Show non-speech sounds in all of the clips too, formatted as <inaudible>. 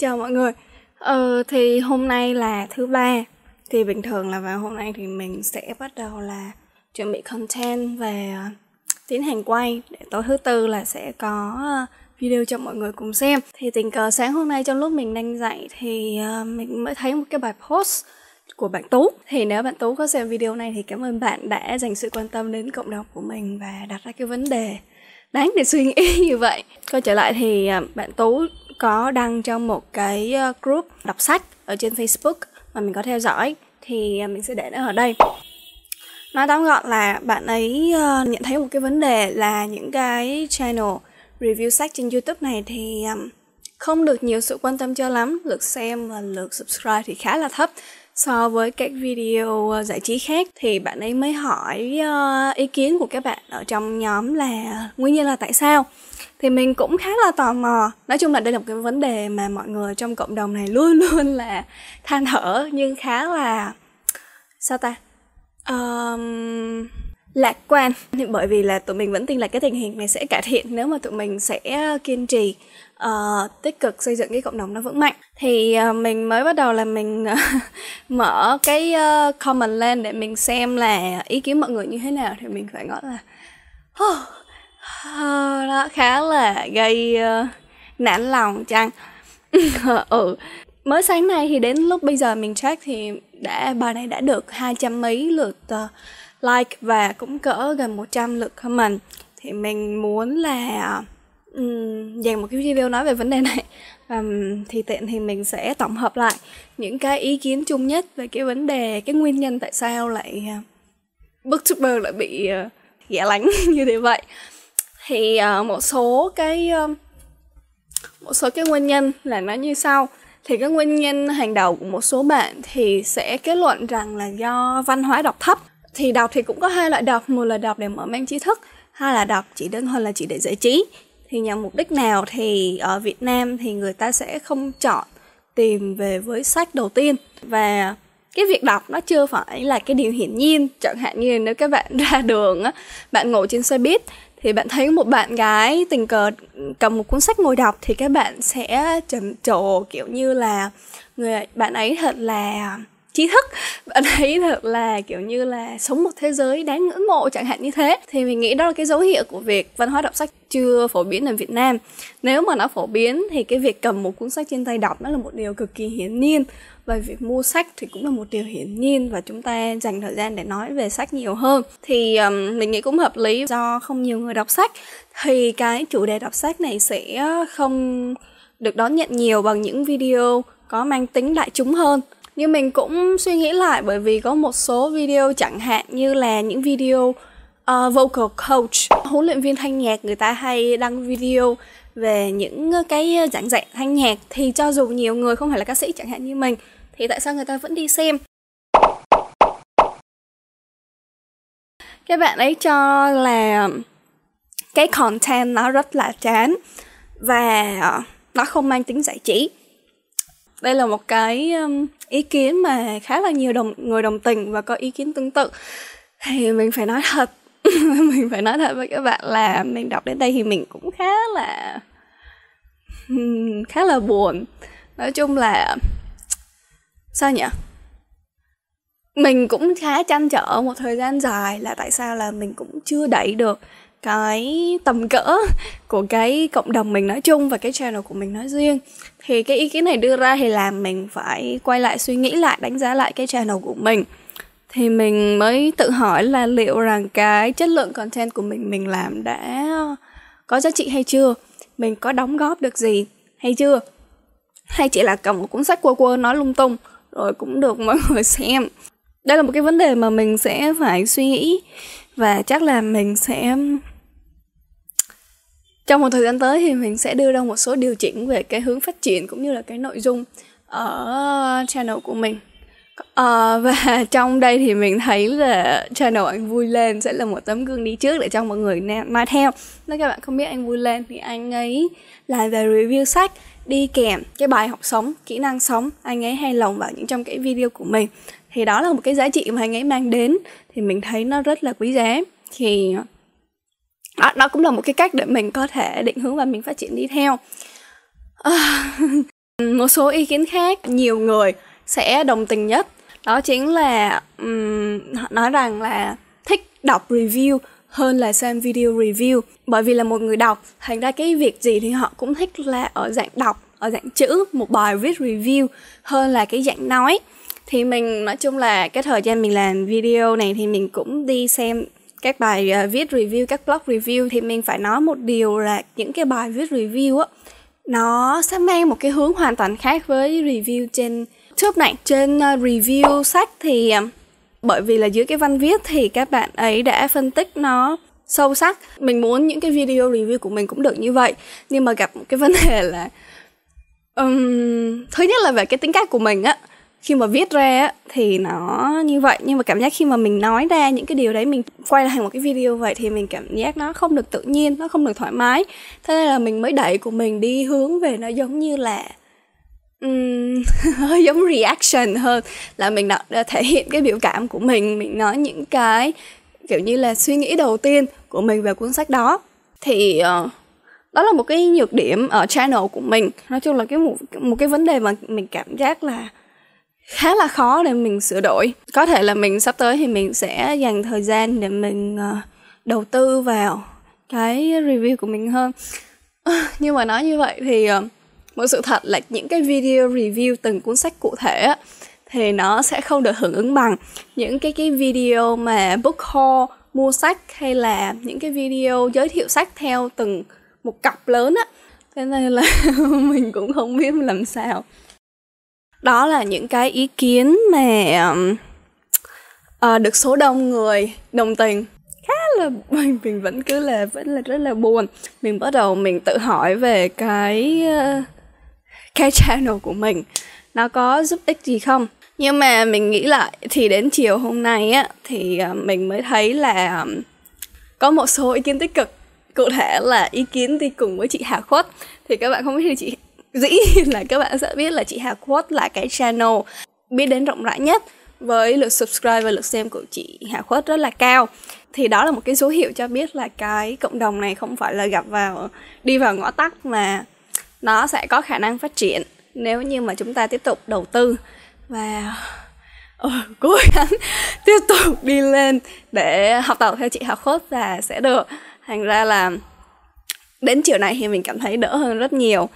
chào mọi người. Ờ, thì hôm nay là thứ ba. Thì bình thường là vào hôm nay thì mình sẽ bắt đầu là chuẩn bị content và ờ, tiến hành quay để tối thứ tư là sẽ có ờ, video cho mọi người cùng xem. Thì tình cờ sáng hôm nay trong lúc mình đang dạy thì ờ, mình mới thấy một cái bài post của bạn Tú. Thì nếu bạn Tú có xem video này thì cảm ơn bạn đã dành sự quan tâm đến cộng đồng của mình và đặt ra cái vấn đề đáng để suy nghĩ <laughs> như vậy. Quay trở lại thì bạn Tú có đăng trong một cái ờ, group đọc sách ở trên Facebook mà mình có theo dõi, thì ờ, mình sẽ để nó ở đây. Nói tóm gọn là bạn ấy ờ, nhận thấy một cái vấn đề là những cái channel review sách trên youtube này thì không được nhiều sự quan tâm cho lắm, lượt xem và lượt subscribe thì khá là thấp. So với các video giải trí khác thì bạn ấy mới hỏi ý kiến của các bạn ở trong nhóm là, nguyên nhân là tại sao? Thì mình cũng khá là tò mò. Nói chung là đây là một cái vấn đề mà mọi người trong cộng đồng này luôn <laughs> luôn là than thở nhưng khá là sao ta? Um, lạc quan. Bởi vì là tụi mình vẫn tin là cái tình hình này sẽ cải thiện nếu mà tụi mình sẽ kiên trì uh, tích cực xây dựng cái cộng đồng nó vững mạnh. Thì uh, mình mới bắt đầu là mình uh, <laughs> mở cái uh, comment lên để mình xem là ý kiến mọi người như thế nào. Thì mình phải nói là oh, Ờ, đó khá là gây uh, nản lòng chăng? <laughs> Ừ. Mới sáng nay thì đến lúc bây giờ mình check thì đã bài này đã được hai trăm mấy lượt uh, like và cũng cỡ gần 100 lượt comment. Thì mình muốn là um, dành một cái video nói về vấn đề này. Um, thì tiện thì mình sẽ tổng hợp lại những cái ý kiến chung nhất về cái vấn đề cái nguyên nhân tại sao lại uh, booktuber lại bị uh, ghẻ lánh <laughs> như thế vậy thì uh, một số cái uh, một số cái nguyên nhân là nó như sau. Thì cái nguyên nhân hàng đầu của một số bạn thì sẽ kết luận rằng là do văn hóa đọc thấp. Thì đọc thì cũng có hai loại đọc một là đọc để mở mang trí thức hai là đọc chỉ đơn thuần là chỉ để giải trí. Thì nhằm mục đích nào thì ở Việt Nam thì người ta sẽ không chọn tìm về với sách đầu tiên. Và cái việc đọc nó chưa phải là cái điều hiển nhiên. Chẳng hạn như nếu các bạn <laughs> ra đường á bạn ngồi trên xe buýt thì bạn thấy một bạn gái tình cờ cầm một cuốn sách ngồi đọc thì các bạn sẽ trầm trồ, kiểu như là, người bạn ấy thật là trí thức. Bạn <laughs> ấy thật là kiểu như là sống một thế giới đáng ngưỡng mộ chẳng hạn như thế. Thì mình nghĩ đó là cái dấu hiệu của việc văn hóa đọc sách chưa phổ biến ở Việt Nam. Nếu mà nó phổ biến thì cái việc cầm một cuốn sách trên tay đọc nó là một điều cực kỳ hiển nhiên. Và việc mua sách thì cũng là một điều hiển nhiên và chúng ta dành thời gian để nói về sách nhiều hơn. Thì um, mình nghĩ cũng hợp lý do không nhiều người đọc sách. Thì cái chủ đề đọc sách này sẽ không được đón nhận nhiều bằng những video có mang tính đại chúng hơn nhưng mình cũng suy nghĩ lại bởi vì có một số video chẳng hạn như là những video uh, vocal coach huấn luyện viên thanh nhạc người ta hay đăng video về những cái giảng dạy thanh nhạc thì cho dù nhiều người không phải là ca sĩ chẳng hạn như mình thì tại sao người ta vẫn đi xem? Các bạn ấy cho là cái content nó rất là chán và ờ, nó không mang tính giải trí đây là một cái ý kiến mà khá là nhiều đồng, người đồng tình và có ý kiến tương tự. Thì mình phải nói thật, <laughs> mình phải nói thật với các bạn là mình đọc đến đây thì mình cũng khá là khá là buồn. Nói chung là, sao nhỉ? Mình cũng khá chăn trở một thời gian dài là tại sao là mình cũng chưa đẩy được cái tầm cỡ của cái cộng đồng mình nói chung và cái channel của mình nói riêng. Thì cái ý kiến này đưa ra thì làm mình phải quay lại suy nghĩ lại, đánh giá lại cái channel của mình. Thì mình mới tự hỏi là liệu rằng cái chất lượng content của mình mình làm đã có giá trị hay chưa? Mình có đóng góp được gì hay chưa? Hay chỉ là cầm một cuốn sách quơ quơ nói lung tung, rồi cũng được mọi <laughs> người xem? Đây là một cái vấn đề mà mình sẽ phải suy nghĩ và chắc là mình sẽ trong một thời gian tới thì mình sẽ đưa ra một số điều chỉnh về cái hướng phát triển cũng như là cái nội dung ở channel của mình. À, và <laughs> trong đây thì mình thấy là channel anh vui lên sẽ là một tấm gương đi trước để cho mọi người mai theo. Nếu các bạn không biết anh vui lên thì anh ấy làm về review sách đi kèm cái bài học sống kỹ năng sống. Anh ấy hay lồng vào những trong cái video của mình. Thì đó là một cái giá trị mà anh ấy mang đến. Thì mình thấy nó rất là quý giá. Thì đó, đó cũng là một cái cách để mình có thể định hướng và mình phát triển đi theo. À, <laughs> một số ý kiến khác nhiều người sẽ đồng tình nhất. Đó chính là um, nói rằng là thích đọc review hơn là xem video review. Bởi vì là một người đọc thành ra cái việc gì thì họ cũng thích là ở dạng đọc ở dạng chữ một bài viết review hơn là cái dạng nói. Thì mình nói chung là cái thời gian mình làm video này thì mình cũng đi xem các bài uh, viết review các blog review thì mình phải nói một điều là những cái bài viết review á nó sẽ mang một cái hướng hoàn toàn khác với review trên YouTube này. Trên uh, review sách thì uh, bởi vì là dưới cái văn viết thì các bạn ấy đã phân tích nó sâu sắc. Mình muốn những cái video review của mình cũng được như vậy nhưng mà gặp một cái vấn <laughs> đề là um, thứ nhất là về cái tính cách của mình á khi mà viết ra á, thì nó như vậy. Nhưng mà cảm giác khi mà mình nói ra những cái điều đấy mình quay lại thành một cái video vậy thì mình cảm giác nó không được tự nhiên nó không được thoải mái. Thế nên là mình mới đẩy của mình đi hướng về nó giống như là um, <laughs> hơi giống reaction hơn. Là mình đã, đã thể hiện cái biểu cảm của mình mình nói những cái kiểu như là suy nghĩ đầu tiên của mình về cuốn sách đó. Thì uh, đó là một cái nhược điểm ở channel của mình. Nói chung là cái một một cái vấn đề mà mình cảm giác là khá là khó để mình sửa đổi. Có thể là mình sắp tới thì mình sẽ dành thời gian để mình uh, đầu tư vào cái review của mình hơn. <laughs> Nhưng mà nói như vậy thì uh, một sự thật là những cái video review từng cuốn sách cụ thể á, thì nó sẽ không được hưởng ứng bằng. Những cái cái video mà book haul mua sách hay là những cái video giới thiệu sách theo từng một cặp lớn á. Thế nên là <laughs> mình cũng không biết làm sao đó là những cái ý kiến mà uh, được số đông người đồng tình. Khá là <laughs> mình mình vẫn cứ là vẫn là rất là buồn. Mình bắt đầu mình tự hỏi về cái uh, cái channel của mình. Nó có giúp ích gì không? Nhưng mà mình nghĩ lại thì đến chiều hôm nay á thì uh, mình mới thấy là um, có một số ý kiến tích cực. Cụ thể là ý kiến đi cùng với chị Hà Khuất. Thì các bạn không biết thì chị dĩ là các bạn sẽ biết là chị Hà Quất là cái channel biết đến rộng rãi nhất với lượt subscribe và lượt xem của chị Hà Khuất rất là cao. Thì đó là một cái dấu hiệu cho biết là cái cộng đồng này không phải là gặp vào đi vào ngõ tắt mà nó sẽ có khả năng phát triển nếu như mà chúng ta tiếp tục đầu tư. Và ừ, <laughs> cố gắng <laughs> tiếp tục đi lên để học tập theo chị Hà Khuất và sẽ được. Thành ra là đến chiều này thì mình cảm thấy đỡ hơn rất nhiều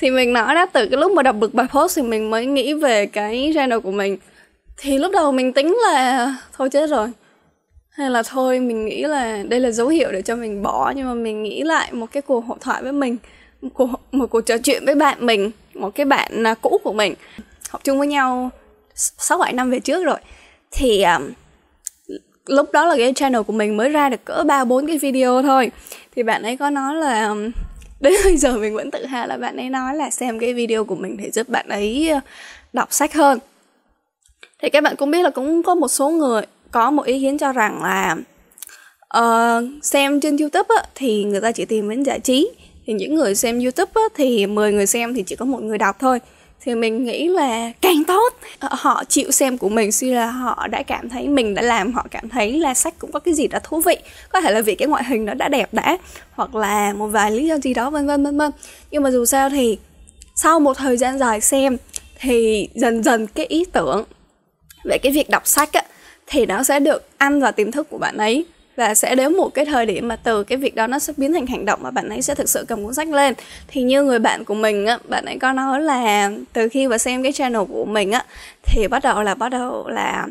thì mình nói đó từ cái lúc mà đọc được bài post thì mình mới nghĩ về cái channel của mình. Thì lúc đầu mình tính là thôi chết rồi. Hay là thôi mình nghĩ là đây là dấu hiệu để cho mình bỏ. Nhưng mà mình nghĩ lại một cái cuộc hội thoại với mình một cuộc, một cuộc trò chuyện với bạn mình một cái bạn à, cũ của mình. Học chung với nhau sáu bảy năm về trước rồi. Thì um, lúc đó là cái channel của mình mới ra được cỡ ba bốn cái video thôi. Thì bạn ấy có nói là um, <laughs> đến bây giờ mình vẫn tự hào là bạn ấy nói là xem cái video của mình để giúp bạn ấy ờ, đọc sách hơn. Thì các bạn cũng biết là cũng có một số người có một ý kiến cho rằng là uh, xem trên youtube á, thì người ta chỉ tìm đến giải trí. Thì những người xem youtube á, thì 10 người xem thì chỉ có một người đọc thôi thì mình nghĩ là càng tốt. Ờ, họ chịu xem của mình, suy là họ đã cảm thấy mình đã làm, họ cảm thấy là sách cũng có cái gì đó thú vị. Có thể là vì cái ngoại hình nó đã đẹp đã, hoặc là một vài lý do gì đó, vân vân vân vân. Nhưng mà dù sao thì sau một thời gian dài xem thì dần dần cái ý tưởng về cái việc đọc sách á, thì nó sẽ được ăn vào tiềm thức của bạn ấy và sẽ đến một cái thời điểm mà từ cái việc đó nó sẽ biến thành hành động mà bạn ấy sẽ thực sự cầm cuốn sách lên. Thì như người bạn của mình á bạn ấy có nói là từ khi mà xem cái channel của mình á thì bắt đầu là bắt đầu là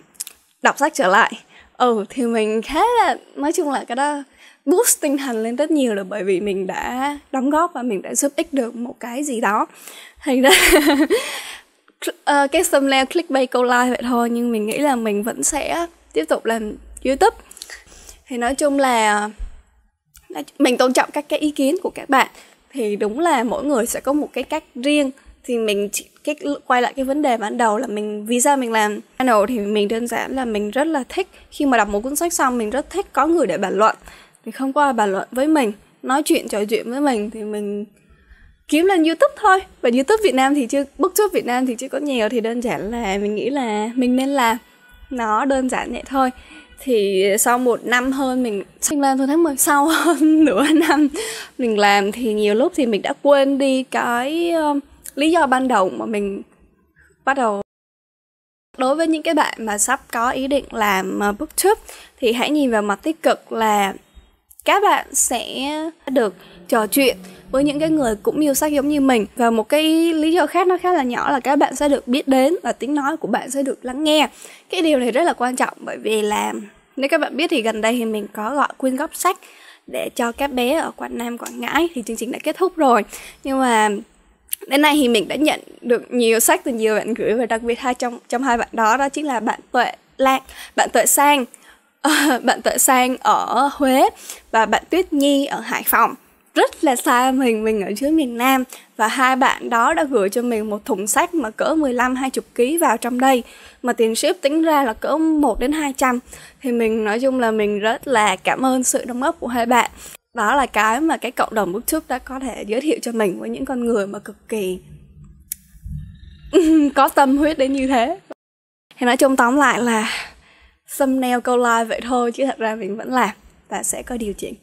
đọc sách trở lại. Ừ thì mình khá là nói chung là cái đó boost tinh thần lên rất nhiều là bởi vì mình đã đóng góp và mình đã giúp ích được một cái gì đó. Thành ra uh, <laughs> cái thumbnail clickbait câu like vậy thôi nhưng mình nghĩ là mình vẫn sẽ tiếp tục làm youtube thì nói chung là mình tôn trọng các cái ý kiến của các bạn. Thì đúng là mỗi người sẽ có một cái cách riêng. Thì mình chỉ, cái quay lại cái vấn đề ban đầu là mình vì sao mình làm channel thì mình đơn giản là mình rất là thích. Khi mà đọc một cuốn sách xong mình rất thích có người để bàn luận. Thì không có ai bàn luận với mình nói chuyện trò chuyện với mình thì mình kiếm lên youtube thôi. Và youtube việt nam thì chưa booktube việt nam thì chưa có nhiều. Thì đơn giản là mình nghĩ là mình nên làm nó đơn giản vậy thôi thì sau một năm hơn mình mình làm từ tháng 10 sau hơn <laughs> nửa năm mình làm thì nhiều lúc thì mình đã quên đi cái uh, lý do ban đầu mà mình bắt đầu. Đối với những cái bạn mà sắp có ý định làm ờ, uh, booktube thì hãy nhìn vào mặt tích cực là các bạn sẽ được trò chuyện với những cái người cũng yêu sách giống như mình. Và một cái lý do khác nó khá là nhỏ là các bạn sẽ được biết đến và tiếng nói của bạn sẽ được lắng nghe. Cái điều này rất là quan trọng bởi vì là nếu các bạn biết thì gần đây thì mình có gọi quyên góp sách để cho các bé ở Quảng Nam, Quảng Ngãi thì chương trình đã kết thúc rồi. Nhưng mà đến nay thì mình đã nhận được nhiều sách từ nhiều bạn gửi và đặc biệt hai trong trong hai bạn đó đó chính là bạn Tuệ Lan, bạn Tuệ Sang <laughs> bạn Tuệ Sang ở Huế và bạn Tuyết Nhi ở Hải Phòng rất là xa mình, mình ở dưới miền Nam. Và hai bạn đó đã gửi cho mình một thùng sách mà cỡ 15 20 kg vào trong đây. Mà tiền ship tính ra là cỡ 1 đến 200 thì mình nói chung là mình rất là cảm ơn sự đóng góp của hai bạn. Đó là cái mà cái cộng đồng booktube đã có thể giới thiệu cho mình với những con người mà cực kỳ <laughs> có tâm huyết đến như thế. Thì nói chung tóm lại là thumbnail câu like vậy thôi chứ thật ra mình vẫn làm và sẽ có điều chỉnh.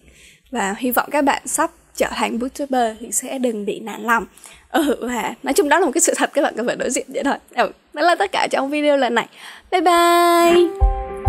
Và hy vọng các bạn sắp trở thành booktuber thì sẽ đừng bị nản lòng. Ừ và nói chung đó là một cái sự thật các bạn cần phải đối diện vậy thôi. Ừ, đó là tất cả trong video lần này. Bye bye!